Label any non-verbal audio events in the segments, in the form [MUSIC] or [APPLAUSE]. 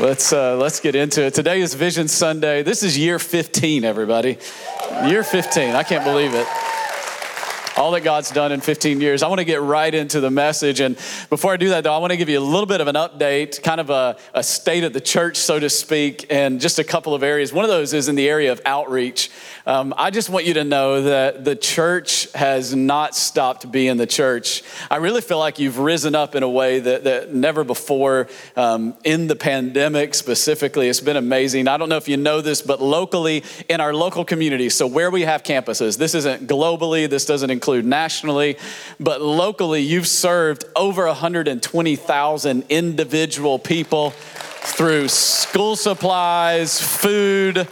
Let's uh, let's get into it. Today is Vision Sunday. This is year 15, everybody. Year 15. I can't believe it all that God's done in 15 years. I want to get right into the message. And before I do that, though, I want to give you a little bit of an update, kind of a, a state of the church, so to speak, and just a couple of areas. One of those is in the area of outreach. Um, I just want you to know that the church has not stopped being the church. I really feel like you've risen up in a way that, that never before um, in the pandemic specifically. It's been amazing. I don't know if you know this, but locally in our local community, so where we have campuses, this isn't globally, this doesn't include nationally, but locally, you've served over 120,000 individual people through school supplies, food,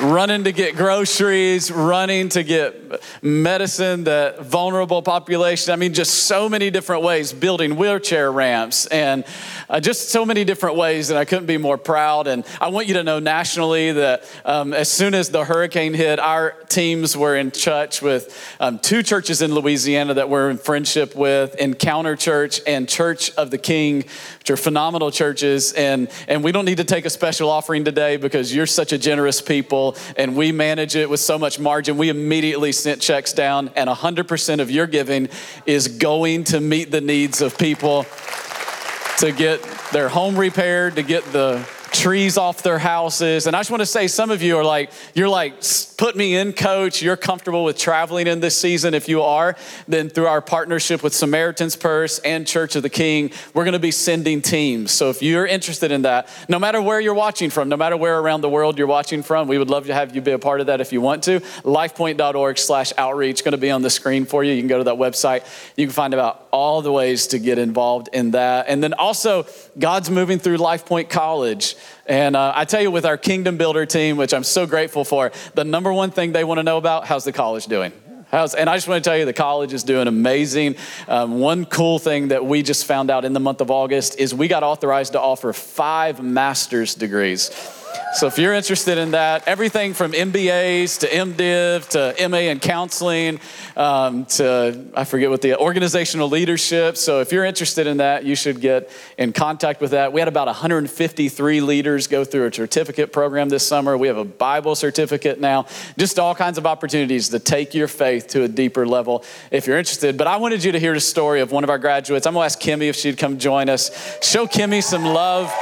running to get groceries, running to get medicine, the vulnerable population. I mean, just so many different ways, building wheelchair ramps, and uh, just so many different ways. And I couldn't be more proud. And I want you to know nationally that um, as soon as the hurricane hit, our teams were in touch with um, two churches in Louisiana that we're in friendship with Encounter Church and Church of the King, which are phenomenal churches. And, and we don't need to take a special offering today because you're such a generous people and we manage it with so much margin. We immediately sent checks down, and 100% of your giving is going to meet the needs of people to get their home repaired, to get the trees off their houses. And I just want to say, some of you are like, you're like, put me in, coach. You're comfortable with traveling in this season. If you are, then through our partnership with Samaritan's Purse and Church of the King, we're going to be sending teams. So if you're interested in that, no matter where you're watching from, no matter where around the world you're watching from, we would love to have you be a part of that if you want to. Lifepoint.org slash outreach going to be on the screen for you. You can go to that website. You can find out all the ways to get involved in that. And then also, God's moving through LifePoint College. And uh, I tell you, with our Kingdom Builder team, which I'm so grateful for, the number one thing they want to know about how's the college doing? How's, and I just want to tell you, the college is doing amazing. Um, one cool thing that we just found out in the month of August is we got authorized to offer five master's degrees. So if you're interested in that, everything from MBAs to MDiv to MA in counseling um, to, I forget what the organizational leadership. So if you're interested in that, you should get in contact with that. We had about 153 leaders go through a certificate program this summer. We have a Bible certificate now. Just all kinds of opportunities to take your faith to a deeper level if you're interested. But I wanted you to hear the story of one of our graduates. I'm to ask Kimmy if she'd come join us. Show Kimmy some love.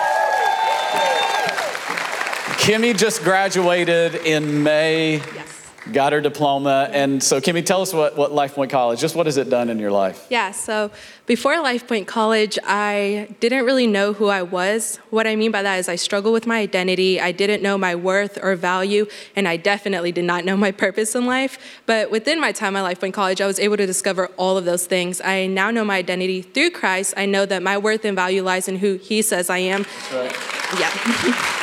Kimmy just graduated in May. Yes. Got her diploma. And so, Kimmy, tell us what, what LifePoint College, just what has it done in your life? Yeah, so before LifePoint College, I didn't really know who I was. What I mean by that is I struggled with my identity. I didn't know my worth or value, and I definitely did not know my purpose in life. But within my time at LifePoint College, I was able to discover all of those things. I now know my identity through Christ. I know that my worth and value lies in who He says I am. Right. Yeah. [LAUGHS]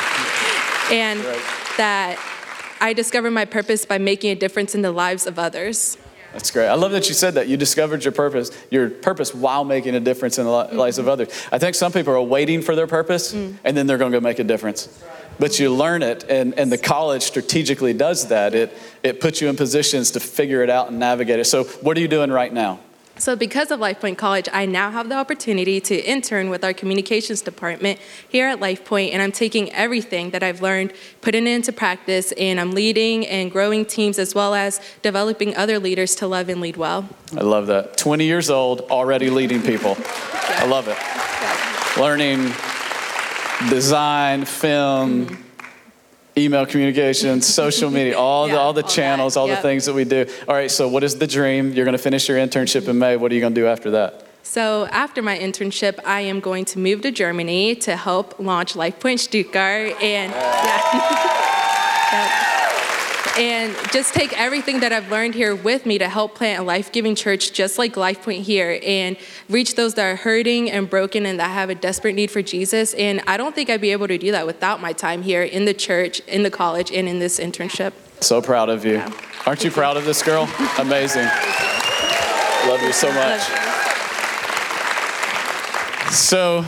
and right. that I discovered my purpose by making a difference in the lives of others. That's great. I love that you said that. You discovered your purpose, your purpose while making a difference in the lives mm-hmm. of others. I think some people are waiting for their purpose mm. and then they're going to go make a difference. But you learn it, and, and the college strategically does that. It, it puts you in positions to figure it out and navigate it. So, what are you doing right now? So, because of LifePoint College, I now have the opportunity to intern with our communications department here at LifePoint, and I'm taking everything that I've learned, putting it into practice, and I'm leading and growing teams as well as developing other leaders to love and lead well. I love that. 20 years old, already leading people. I love it. Learning design, film. Email communication, social media, [LAUGHS] all yeah, the all the all channels, that. all yep. the things that we do. All right, so what is the dream? You're going to finish your internship in May. What are you going to do after that? So after my internship, I am going to move to Germany to help launch LifePoint Stuttgart and yeah. [LAUGHS] and just take everything that I've learned here with me to help plant a life giving church just like LifePoint here and reach those that are hurting and broken and that have a desperate need for Jesus. And I don't think I'd be able to do that without my time here in the church, in the college, and in this internship. So proud of you. Yeah. Aren't you proud of this girl? Amazing. Love you so much. So,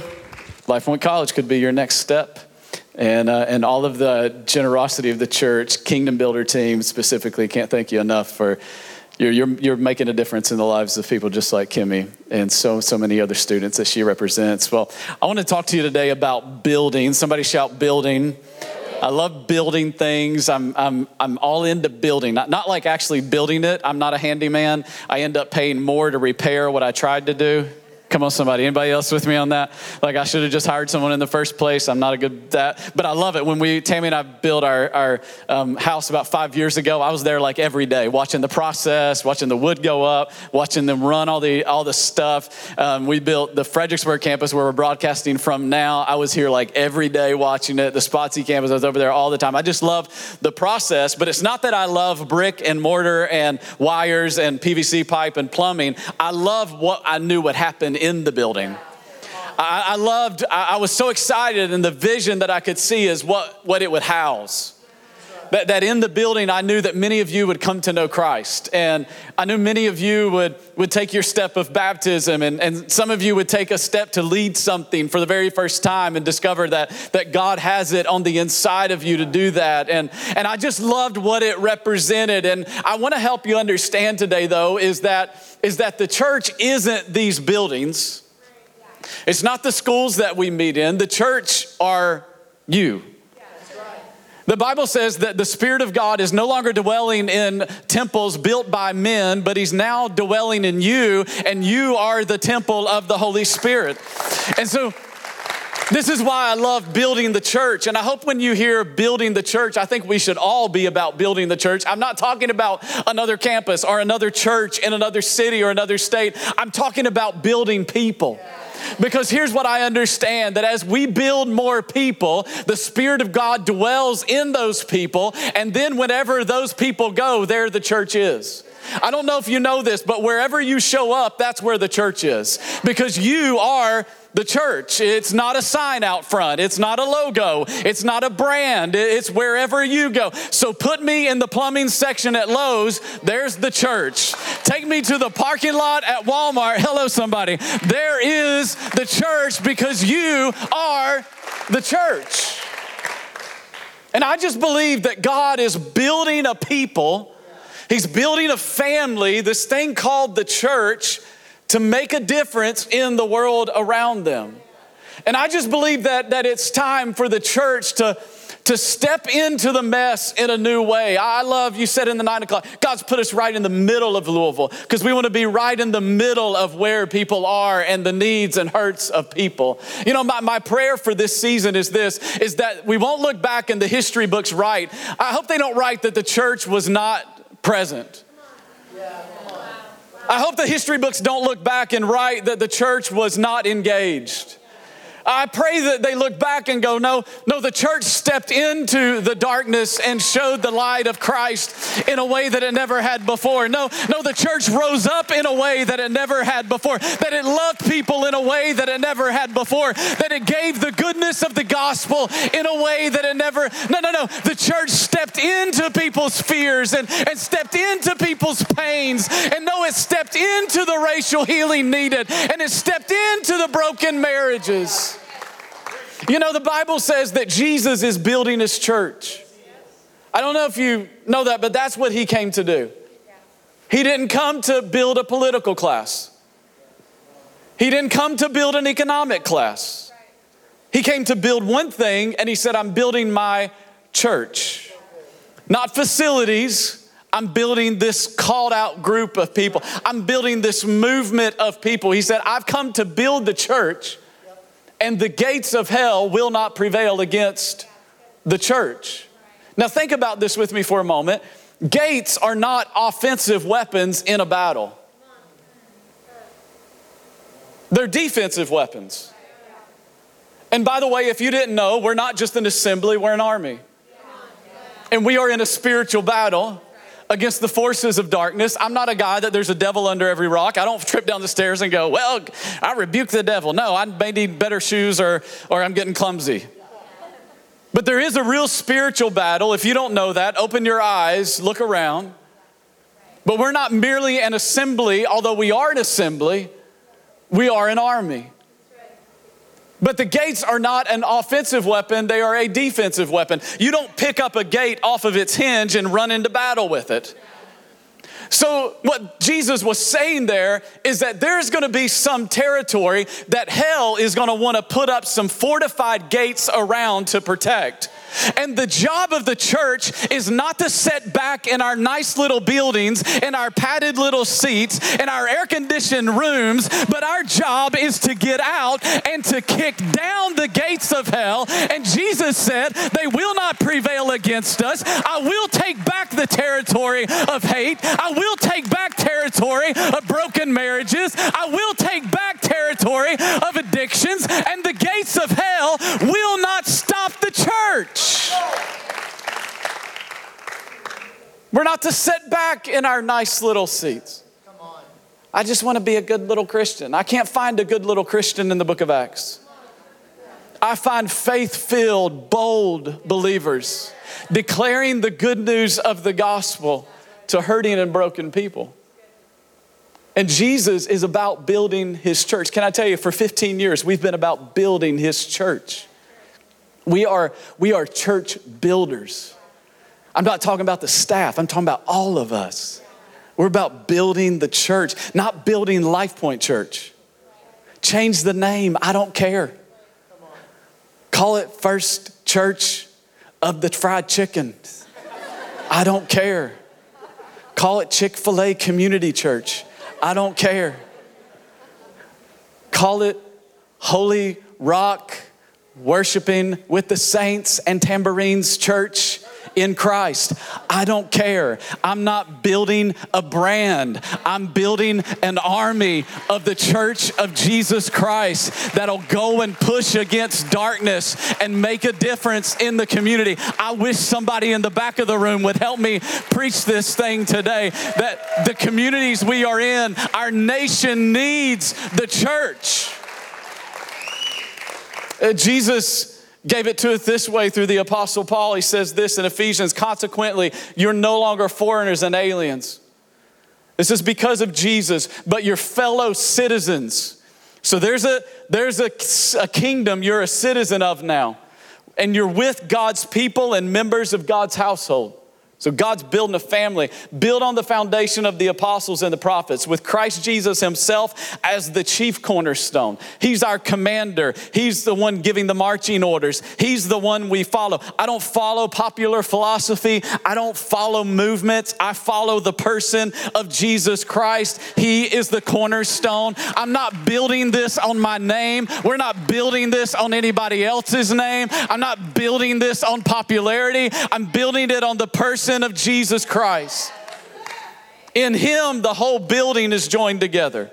LifePoint College could be your next step and, uh, and all of the generosity of the church, Kingdom Builder team specifically. Can't thank you enough for You're, you're, you're making a difference in the lives of people just like Kimmy and so, so many other students that she represents. Well, I want to talk to you today about building. Somebody shout building. I love building things. I'm, I'm, I'm all into building, not, not like actually building it. I'm not a handyman. I end up paying more to repair what I tried to do. Come on, somebody. Anybody else with me on that? Like I should have just hired someone in the first place. I'm not a good that, but I love it. When we Tammy and I built our our um, house about five years ago, I was there like every day, watching the process, watching the wood go up, watching them run all the all the stuff. Um, we built the Fredericksburg campus where we're broadcasting from now. I was here like every day watching it. The Spotsy campus, I was over there all the time. I just love the process, but it's not that I love brick and mortar and wires and PVC pipe and plumbing. I love what I knew would happen in the building. I, I loved, I, I was so excited, and the vision that I could see is what, what it would house. That, that in the building, I knew that many of you would come to know Christ. And I knew many of you would, would take your step of baptism, and, and some of you would take a step to lead something for the very first time and discover that, that God has it on the inside of you to do that. And, and I just loved what it represented. And I want to help you understand today, though, is that, is that the church isn't these buildings, it's not the schools that we meet in. The church are you. The Bible says that the Spirit of God is no longer dwelling in temples built by men, but He's now dwelling in you, and you are the temple of the Holy Spirit. And so, this is why I love building the church. And I hope when you hear building the church, I think we should all be about building the church. I'm not talking about another campus or another church in another city or another state. I'm talking about building people. Because here's what I understand that as we build more people, the Spirit of God dwells in those people, and then whenever those people go, there the church is. I don't know if you know this, but wherever you show up, that's where the church is. Because you are the church. It's not a sign out front, it's not a logo, it's not a brand, it's wherever you go. So put me in the plumbing section at Lowe's, there's the church. Take me to the parking lot at Walmart, [LAUGHS] hello, somebody. There is the church because you are the church. And I just believe that God is building a people, He's building a family, this thing called the church to make a difference in the world around them. And I just believe that, that it's time for the church to, to step into the mess in a new way. I love, you said in the nine o'clock, God's put us right in the middle of Louisville because we want to be right in the middle of where people are and the needs and hurts of people. You know, my, my prayer for this season is this, is that we won't look back in the history books right. I hope they don't write that the church was not present. I hope the history books don't look back and write that the church was not engaged. I pray that they look back and go, no, no, the church stepped into the darkness and showed the light of Christ in a way that it never had before. No, no, the church rose up in a way that it never had before, that it loved people in a way that it never had before, that it gave the goodness of the gospel in a way that it never, no, no, no. The church stepped into people's fears and, and stepped into people's pains. And no, it stepped into the racial healing needed and it stepped into the broken marriages. You know, the Bible says that Jesus is building his church. I don't know if you know that, but that's what he came to do. He didn't come to build a political class, he didn't come to build an economic class. He came to build one thing, and he said, I'm building my church. Not facilities, I'm building this called out group of people. I'm building this movement of people. He said, I've come to build the church and the gates of hell will not prevail against the church. Now, think about this with me for a moment. Gates are not offensive weapons in a battle, they're defensive weapons. And by the way, if you didn't know, we're not just an assembly, we're an army. And we are in a spiritual battle against the forces of darkness. I'm not a guy that there's a devil under every rock. I don't trip down the stairs and go, well, I rebuke the devil. No, I may need better shoes or, or I'm getting clumsy. But there is a real spiritual battle. If you don't know that, open your eyes, look around. But we're not merely an assembly, although we are an assembly, we are an army. But the gates are not an offensive weapon, they are a defensive weapon. You don't pick up a gate off of its hinge and run into battle with it. So, what Jesus was saying there is that there's gonna be some territory that hell is gonna wanna put up some fortified gates around to protect. And the job of the church is not to sit back in our nice little buildings, in our padded little seats, in our air conditioned rooms, but our job is to get out and to kick down the gates of hell. And Jesus said, They will not prevail against us. I will take back the territory of hate. I will take back territory of broken marriages. I will take back territory of addictions. And the gates of hell will not church. We're not to sit back in our nice little seats. I just want to be a good little Christian. I can't find a good little Christian in the book of Acts. I find faith filled, bold believers declaring the good news of the gospel to hurting and broken people. And Jesus is about building his church. Can I tell you, for 15 years, we've been about building his church. We are, we are church builders. I'm not talking about the staff, I'm talking about all of us. We're about building the church, not building Life Point Church. Change the name, I don't care. Call it First Church of the Fried Chicken. I don't care. Call it Chick fil A Community Church. I don't care. Call it Holy Rock worshiping with the saints and tambourines church in Christ. I don't care. I'm not building a brand. I'm building an army of the church of Jesus Christ that'll go and push against darkness and make a difference in the community. I wish somebody in the back of the room would help me preach this thing today that the communities we are in, our nation needs the church. Uh, Jesus gave it to us this way through the Apostle Paul. He says this in Ephesians Consequently, you're no longer foreigners and aliens. This is because of Jesus, but you're fellow citizens. So there's a there's a, a kingdom you're a citizen of now, and you're with God's people and members of God's household. So God's building a family, built on the foundation of the apostles and the prophets, with Christ Jesus himself as the chief cornerstone. He's our commander. He's the one giving the marching orders. He's the one we follow. I don't follow popular philosophy. I don't follow movements. I follow the person of Jesus Christ. He is the cornerstone. I'm not building this on my name. We're not building this on anybody else's name. I'm not building this on popularity. I'm building it on the person person of Jesus Christ. In Him, the whole building is joined together.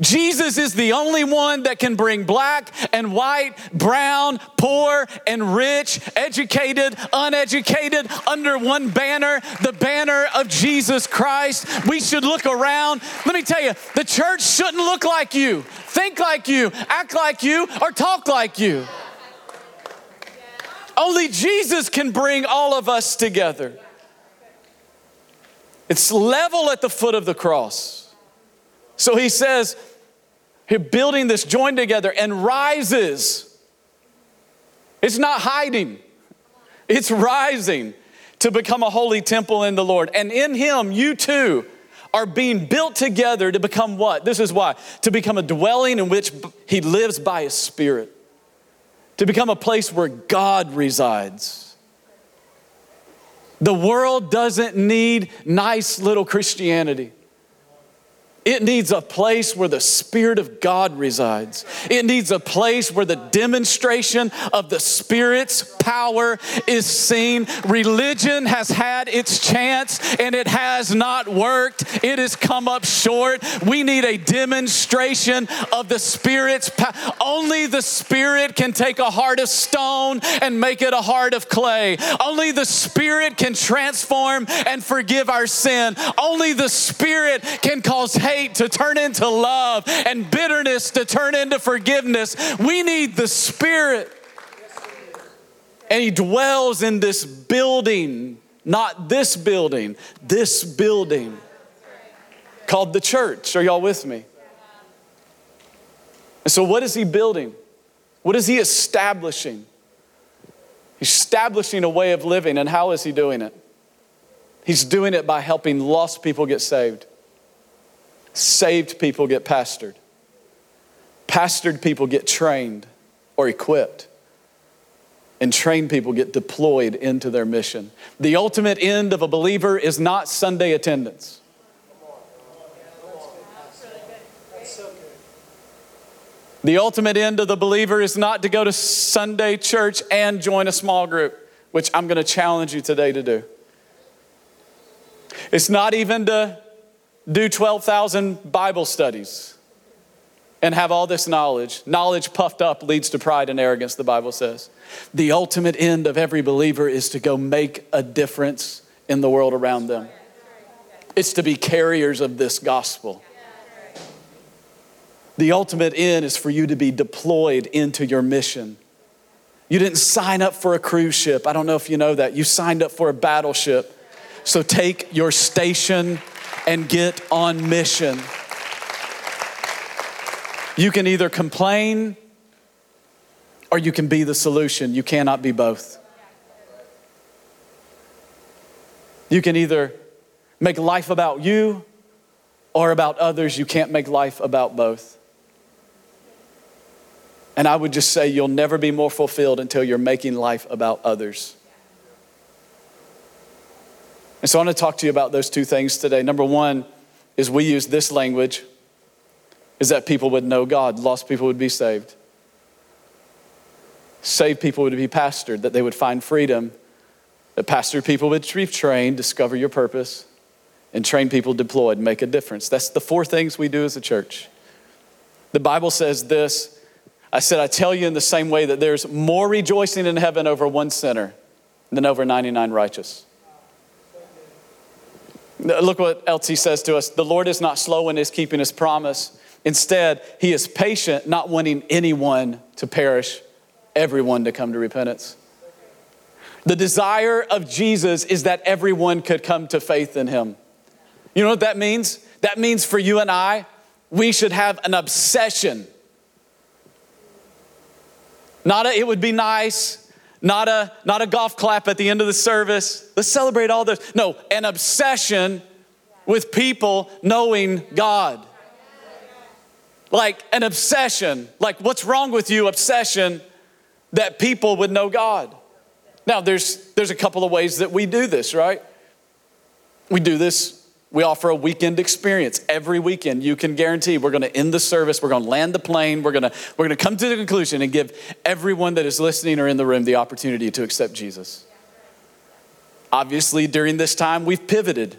Jesus is the only one that can bring black and white, brown, poor and rich, educated, uneducated under one banner, the banner of Jesus Christ. We should look around. Let me tell you, the church shouldn't look like you, think like you, act like you, or talk like you. Only Jesus can bring all of us together. It's level at the foot of the cross. So he says, He's building this joined together and rises. It's not hiding, it's rising to become a holy temple in the Lord. And in Him, you too are being built together to become what? This is why to become a dwelling in which He lives by His Spirit to become a place where God resides. The world doesn't need nice little Christianity. It needs a place where the Spirit of God resides. It needs a place where the demonstration of the Spirit's power is seen. Religion has had its chance and it has not worked. It has come up short. We need a demonstration of the Spirit's power. Only the Spirit can take a heart of stone and make it a heart of clay. Only the Spirit can transform and forgive our sin. Only the Spirit can cause hate hate to turn into love and bitterness to turn into forgiveness. We need the Spirit. And He dwells in this building, not this building, this building called the church. Are y'all with me? And so, what is He building? What is He establishing? He's establishing a way of living, and how is He doing it? He's doing it by helping lost people get saved, saved people get pastored, pastored people get trained or equipped, and trained people get deployed into their mission. The ultimate end of a believer is not Sunday attendance. The ultimate end of the believer is not to go to Sunday church and join a small group, which I'm going to challenge you today to do. It's not even to do 12,000 Bible studies and have all this knowledge. Knowledge puffed up leads to pride and arrogance, the Bible says. The ultimate end of every believer is to go make a difference in the world around them, it's to be carriers of this gospel. The ultimate end is for you to be deployed into your mission. You didn't sign up for a cruise ship. I don't know if you know that. You signed up for a battleship. So take your station and get on mission. You can either complain or you can be the solution. You cannot be both. You can either make life about you or about others. You can't make life about both. And I would just say you'll never be more fulfilled until you're making life about others. And so I want to talk to you about those two things today. Number one is we use this language is that people would know God, lost people would be saved. Saved people would be pastored, that they would find freedom, that pastored people would be trained, discover your purpose, and train people deployed, make a difference. That's the four things we do as a church. The Bible says this I said, I tell you in the same way that there's more rejoicing in heaven over one sinner than over 99 righteous. Look what else he says to us. The Lord is not slow in his keeping his promise. Instead, he is patient, not wanting anyone to perish, everyone to come to repentance. The desire of Jesus is that everyone could come to faith in him. You know what that means? That means for you and I, we should have an obsession not a, it would be nice. Not a, not a golf clap at the end of the service. Let's celebrate all this. No, an obsession with people knowing God. Like an obsession, like what's wrong with you, obsession that people would know God. Now, there's, there's a couple of ways that we do this, right? We do this we offer a weekend experience every weekend. You can guarantee we're going to end the service, we're going to land the plane, we're going to we're going to come to the conclusion and give everyone that is listening or in the room the opportunity to accept Jesus. Obviously, during this time, we've pivoted.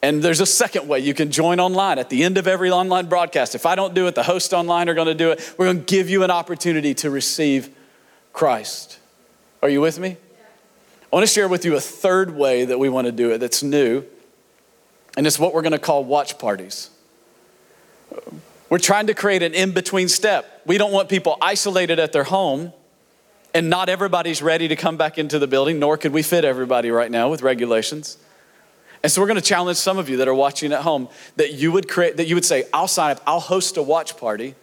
And there's a second way you can join online at the end of every online broadcast. If I don't do it, the host online are going to do it. We're going to give you an opportunity to receive Christ. Are you with me? I want to share with you a third way that we want to do it that's new and it's what we're going to call watch parties. We're trying to create an in between step. We don't want people isolated at their home, and not everybody's ready to come back into the building, nor could we fit everybody right now with regulations. And so we're going to challenge some of you that are watching at home that you would create that you would say, "I'll sign up. I'll host a watch party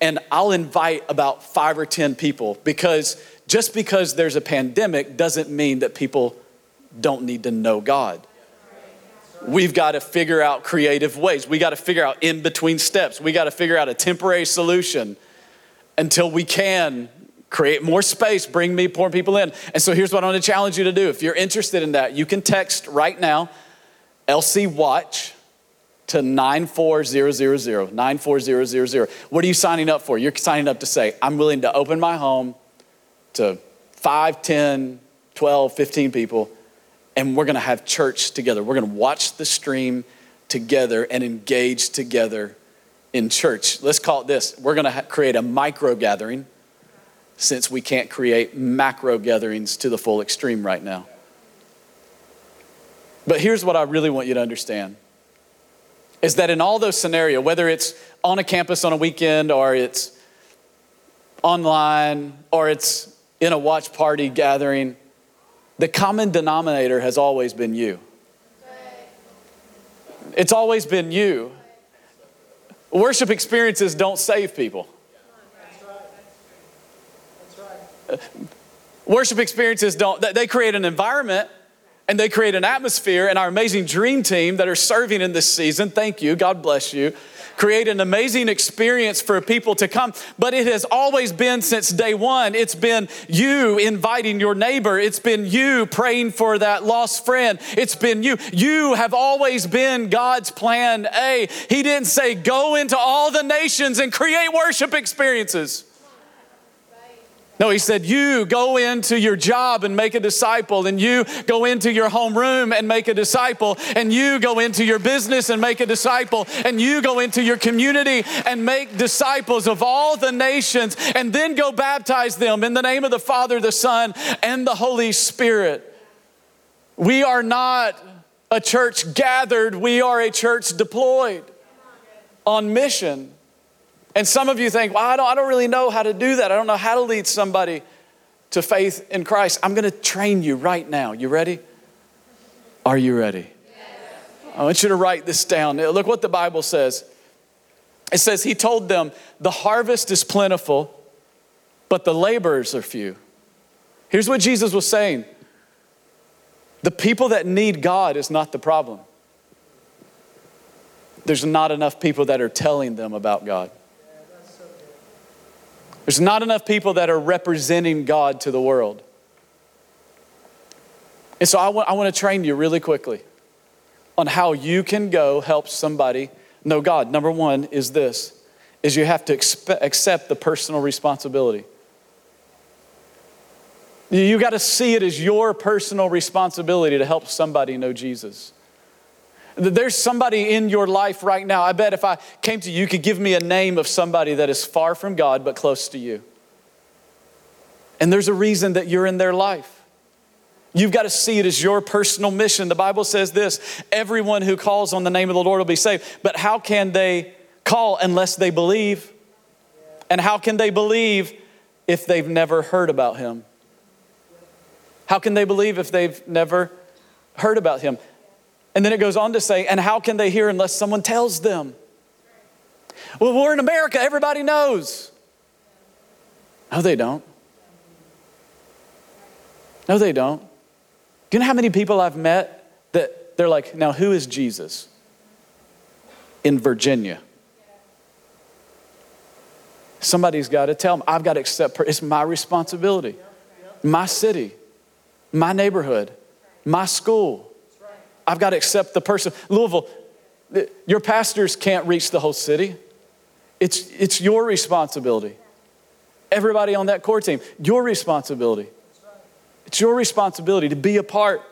and I'll invite about 5 or 10 people because just because there's a pandemic doesn't mean that people don't need to know God we've got to figure out creative ways. We got to figure out in between steps. We got to figure out a temporary solution until we can create more space, bring me poor people in. And so here's what I want to challenge you to do. If you're interested in that, you can text right now LC Watch to 94000 94000. What are you signing up for? You're signing up to say, I'm willing to open my home to 5, 10, 12, 15 people and we're going to have church together. We're going to watch the stream together and engage together in church. Let's call it this we're going to ha- create a micro gathering since we can't create macro gatherings to the full extreme right now. But here's what I really want you to understand is that in all those scenarios, whether it's on a campus on a weekend or it's online or it's in a watch party gathering, the common denominator has always been you. It's always been you. Worship experiences don't save people. Worship experiences don't, they create an environment and they create an atmosphere, and our amazing dream team that are serving in this season, thank you, God bless you, create an amazing experience for people to come. But it has always been since day one. It's been you inviting your neighbor. It's been you praying for that lost friend. It's been you. You have always been God's plan A. He didn't say, go into all the nations and create worship experiences. No, he said, You go into your job and make a disciple, and you go into your homeroom and make a disciple, and you go into your business and make a disciple, and you go into your community and make disciples of all the nations, and then go baptize them in the name of the Father, the Son, and the Holy Spirit. We are not a church gathered, we are a church deployed on mission. And some of you think, well, I don't, I don't really know how to do that. I don't know how to lead somebody to faith in Christ. I'm going to train you right now. You ready? Are you ready? Yes. I want you to write this down. Look what the Bible says. It says, He told them, The harvest is plentiful, but the laborers are few. Here's what Jesus was saying the people that need God is not the problem. There's not enough people that are telling them about God. There's not enough people that are representing God to the world. And so I want, I want to train you really quickly on how you can go help somebody know God. Number one is this, is you have to expe- accept the personal responsibility. You got to see it as your personal responsibility to help somebody know Jesus. There's somebody in your life right now. I bet if I came to you, you could give me a name of somebody that is far from God but close to you. And there's a reason that you're in their life. You've got to see it as your personal mission. The Bible says this everyone who calls on the name of the Lord will be saved. But how can they call unless they believe? And how can they believe if they've never heard about him? How can they believe if they've never heard about him? And then it goes on to say, and how can they hear unless someone tells them? Well, we're in America, everybody knows. No, they don't. No, they don't. Do you know how many people I've met that they're like, now who is Jesus? In Virginia. Somebody's got to tell them. I've got to accept, it's my responsibility. My city, my neighborhood, my school, I've got to accept the person. Louisville, your pastors can't reach the whole city. It's, it's your responsibility. Everybody on that core team, your responsibility. It's your responsibility to be a part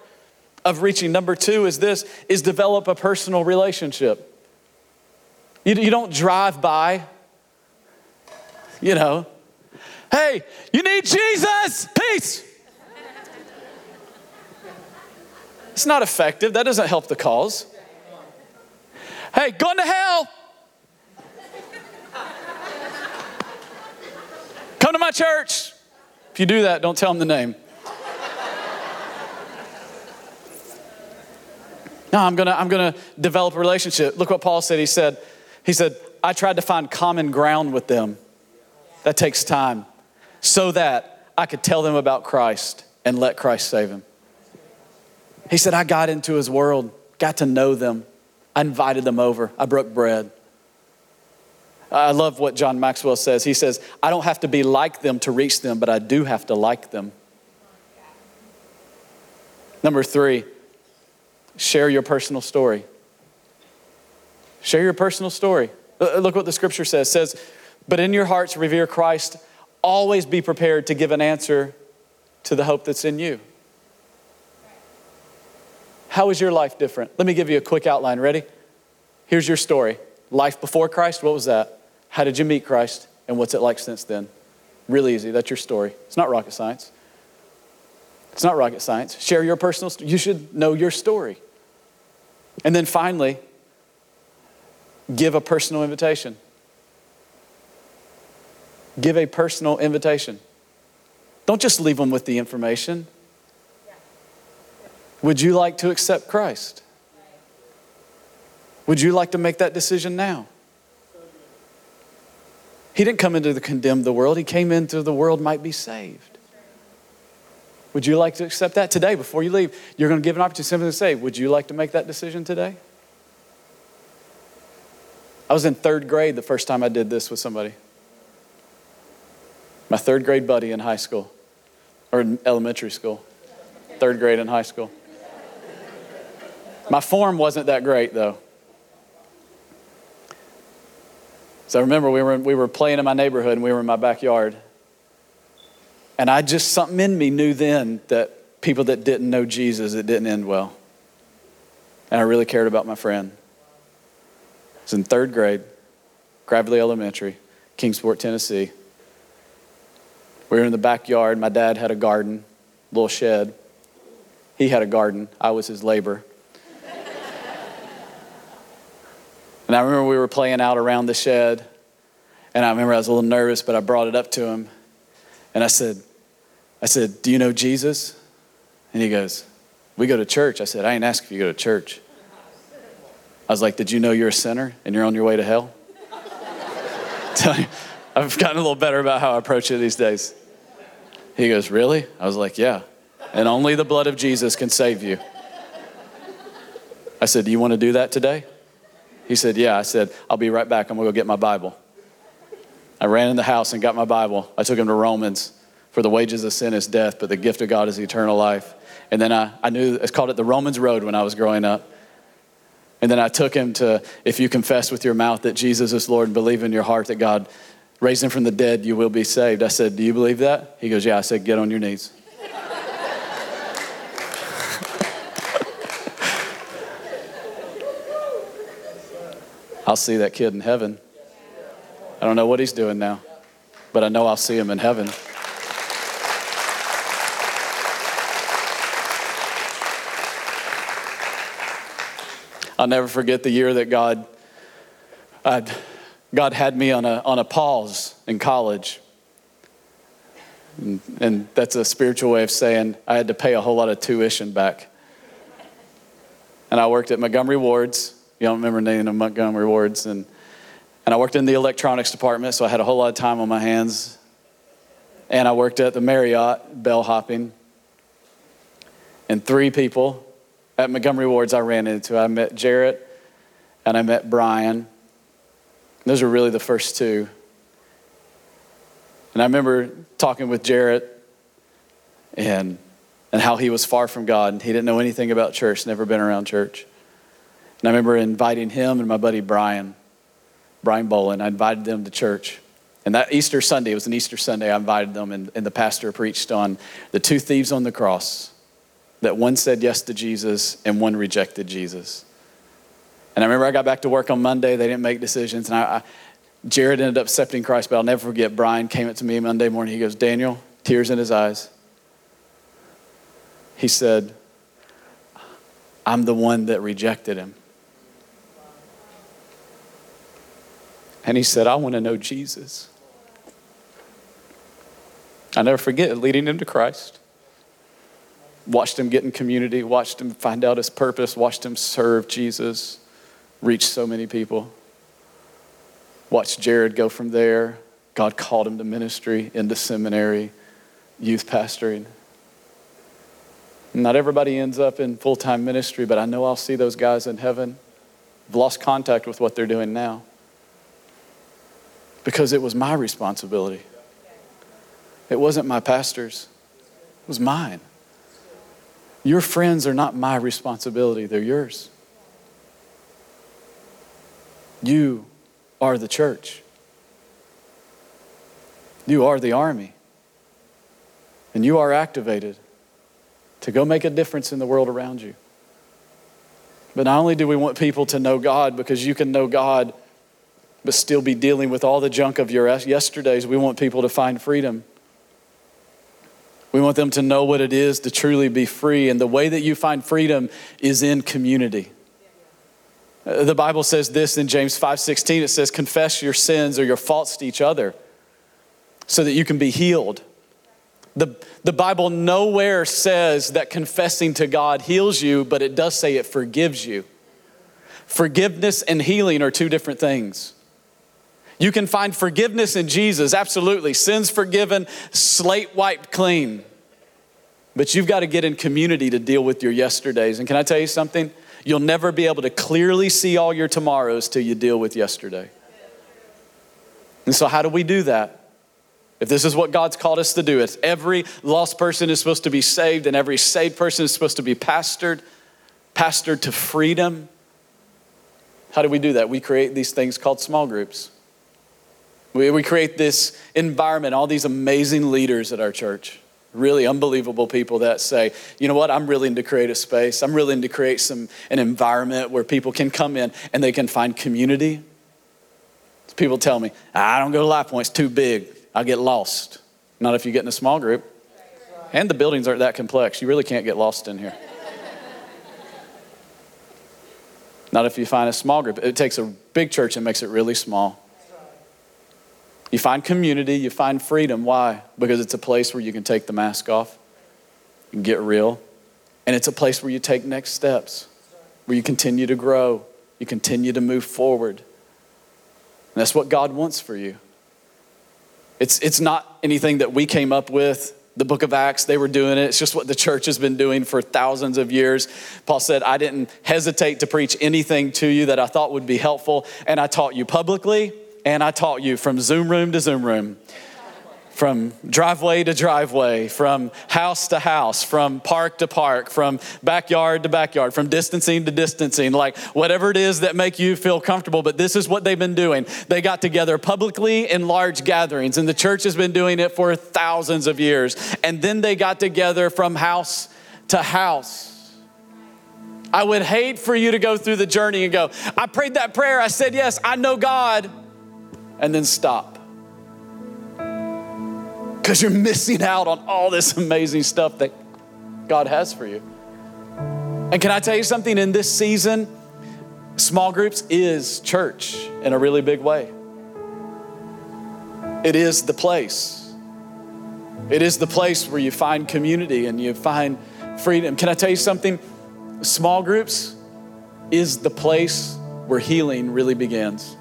of reaching. Number two is this, is develop a personal relationship. You, you don't drive by, you know, hey, you need Jesus, peace. It's not effective. That doesn't help the cause. Hey, going to hell. Come to my church. If you do that, don't tell them the name. No, I'm gonna, I'm gonna develop a relationship. Look what Paul said. He said, he said, I tried to find common ground with them. That takes time. So that I could tell them about Christ and let Christ save them. He said, I got into his world, got to know them. I invited them over, I broke bread. I love what John Maxwell says. He says, I don't have to be like them to reach them, but I do have to like them. Number three, share your personal story. Share your personal story. Look what the scripture says. It says, but in your hearts revere Christ, always be prepared to give an answer to the hope that's in you. How is your life different? Let me give you a quick outline. Ready? Here's your story. Life before Christ, what was that? How did you meet Christ? And what's it like since then? Really easy. That's your story. It's not rocket science. It's not rocket science. Share your personal story. You should know your story. And then finally, give a personal invitation. Give a personal invitation. Don't just leave them with the information. Would you like to accept Christ? Would you like to make that decision now? He didn't come into the condemn the world, He came into the world might be saved. Would you like to accept that today before you leave? You're going to give an opportunity simply to say, Would you like to make that decision today? I was in third grade the first time I did this with somebody. My third grade buddy in high school, or in elementary school, third grade in high school. My form wasn't that great though. So I remember we were, we were playing in my neighborhood and we were in my backyard. And I just, something in me knew then that people that didn't know Jesus, it didn't end well. And I really cared about my friend It was in third grade, Gravely Elementary, Kingsport, Tennessee. We were in the backyard. My dad had a garden, little shed. He had a garden. I was his labor. And I remember we were playing out around the shed. And I remember I was a little nervous, but I brought it up to him. And I said, I said, Do you know Jesus? And he goes, We go to church. I said, I ain't asking if you go to church. I was like, Did you know you're a sinner and you're on your way to hell? [LAUGHS] Tell you, I've gotten a little better about how I approach it these days. He goes, Really? I was like, Yeah. And only the blood of Jesus can save you. I said, Do you want to do that today? He said, Yeah. I said, I'll be right back. I'm going to go get my Bible. I ran in the house and got my Bible. I took him to Romans. For the wages of sin is death, but the gift of God is eternal life. And then I, I knew, it's called it the Romans Road when I was growing up. And then I took him to if you confess with your mouth that Jesus is Lord and believe in your heart that God raised him from the dead, you will be saved. I said, Do you believe that? He goes, Yeah. I said, Get on your knees. I'll see that kid in heaven. I don't know what he's doing now, but I know I'll see him in heaven. I'll never forget the year that God, I'd, God had me on a, on a pause in college. And, and that's a spiritual way of saying I had to pay a whole lot of tuition back. And I worked at Montgomery Wards. Don't remember of Montgomery Wards. And, and I worked in the electronics department, so I had a whole lot of time on my hands. And I worked at the Marriott, bellhopping. And three people at Montgomery Wards I ran into. I met Jarrett and I met Brian. Those were really the first two. And I remember talking with Jarrett and, and how he was far from God. and He didn't know anything about church, never been around church. And I remember inviting him and my buddy Brian, Brian Bolin, I invited them to church. And that Easter Sunday, it was an Easter Sunday, I invited them, and, and the pastor preached on the two thieves on the cross that one said yes to Jesus and one rejected Jesus. And I remember I got back to work on Monday. They didn't make decisions. And I, I, Jared ended up accepting Christ, but I'll never forget Brian came up to me Monday morning. He goes, Daniel, tears in his eyes. He said, I'm the one that rejected him. And he said, I want to know Jesus. I never forget leading him to Christ watched him get in community, watched him find out his purpose, watched him serve Jesus, reach so many people. Watched Jared go from there. God called him to ministry, into seminary, youth pastoring. Not everybody ends up in full time ministry, but I know I'll see those guys in heaven. I've lost contact with what they're doing now because it was my responsibility. It wasn't my pastor's, it was mine. Your friends are not my responsibility, they're yours. You are the church. You are the army. And you are activated to go make a difference in the world around you. But not only do we want people to know God because you can know God but still be dealing with all the junk of your yesterdays, we want people to find freedom we want them to know what it is to truly be free. And the way that you find freedom is in community. Uh, the Bible says this in James 5:16 it says confess your sins or your faults to each other so that you can be healed. The, the Bible nowhere says that confessing to God heals you, but it does say it forgives you. Forgiveness and healing are two different things. You can find forgiveness in Jesus, absolutely. Sins forgiven, slate wiped clean. But you've got to get in community to deal with your yesterdays. And can I tell you something? You'll never be able to clearly see all your tomorrows till you deal with yesterday. And so, how do we do that? If this is what God's called us to do, it's every lost person is supposed to be saved, and every saved person is supposed to be pastored, pastored to freedom. How do we do that? We create these things called small groups. We, we create this environment, all these amazing leaders at our church, really unbelievable people that say, you know what, I'm willing to create a space. I'm willing to create some, an environment where people can come in and they can find community. People tell me, I don't go to LifePoint, it's too big. I'll get lost. Not if you get in a small group. And the buildings aren't that complex. You really can't get lost in here. Not if you find a small group. It takes a big church and makes it really small. You find community, you find freedom. Why? Because it's a place where you can take the mask off and get real. And it's a place where you take next steps, where you continue to grow, you continue to move forward. And that's what God wants for you. It's, it's not anything that we came up with. The book of Acts, they were doing it. It's just what the church has been doing for thousands of years. Paul said, I didn't hesitate to preach anything to you that I thought would be helpful, and I taught you publicly, and I taught you from Zoom room to Zoom room from driveway to driveway, from house to house, from park to park, from backyard to backyard, from distancing to distancing, like whatever it is that make you feel comfortable. But this is what they've been doing. They got together publicly in large gatherings, and the church has been doing it for thousands of years. And then they got together from house to house. I would hate for you to go through the journey and go, I prayed that prayer, I said yes, I know God, and then stop because you're missing out on all this amazing stuff that God has for you. And can I tell you something? In this season, small groups is church in a really big way. It is the place. It is the place where you find community and you find freedom. Can I tell you something? Small groups is the place where healing really begins.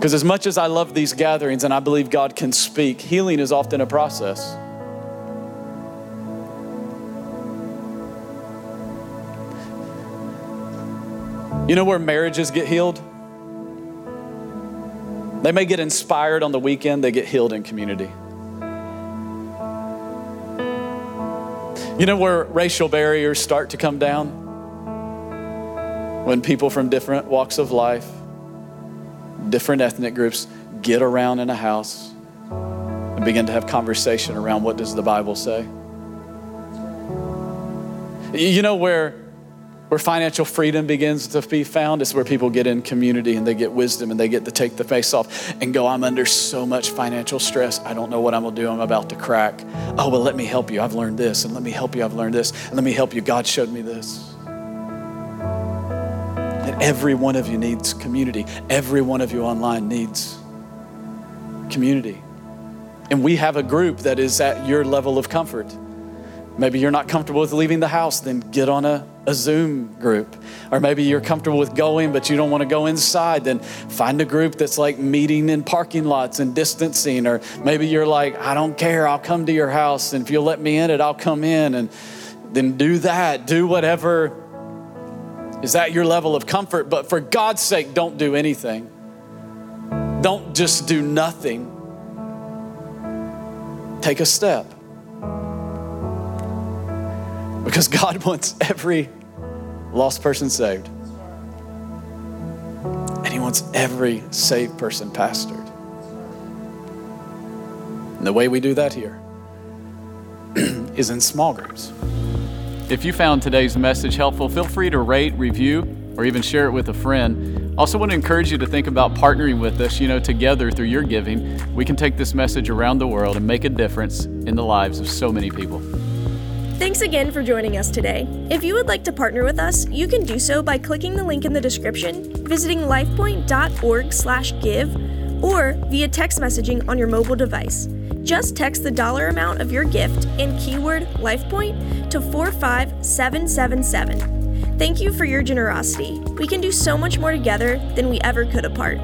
Because as much as I love these gatherings and I believe God can speak, healing is often a process. You know where marriages get healed? They may get inspired on the weekend, they get healed in community. You know where racial barriers start to come down? When people from different walks of life different ethnic groups get around in a house and begin to have conversation around what does the Bible say. You know where where financial freedom begins to be found is where people get in community and they get wisdom and they get to take the face off and go, I'm under so much financial stress. I don't know what I'm gonna do. I'm about to crack. Oh, well, let me help you. I've learned this. And let me help you. I've learned this. And let me help you. God showed me this. And every one of you needs community. Every one of you online needs community. And we have a group that is at your level of comfort. Maybe you're not comfortable with leaving the house, then get on a, a Zoom group. Or maybe you're comfortable with going, but you don't want to go inside, then find a group that's like meeting in parking lots and distancing. Or maybe you're like, I don't care, I'll come to your house, and if you'll let me in it, I'll come in. And then do that. Do whatever is that your level of comfort? But for God's sake, don't do anything. Don't just do nothing. Take a step. Because God [LAUGHS] wants every lost person saved. And He wants every saved person pastored. And the way we do that here [CLEARS THROAT] is in small groups. If you found today's message helpful, feel free to rate, review, or even share it with a friend. Also, want to encourage you to think about partnering with us. You know, together through your giving, we can take this message around the world and make a difference in the lives of so many people. Thanks again for joining us today. If you would like to partner with us, you can do so by clicking the link in the description, visiting lifepoint.org/give, or via text messaging on your mobile device. Just text the dollar amount of your gift and keyword LifePoint to 45777. Thank you for your generosity. We can do so much more together than we ever could apart.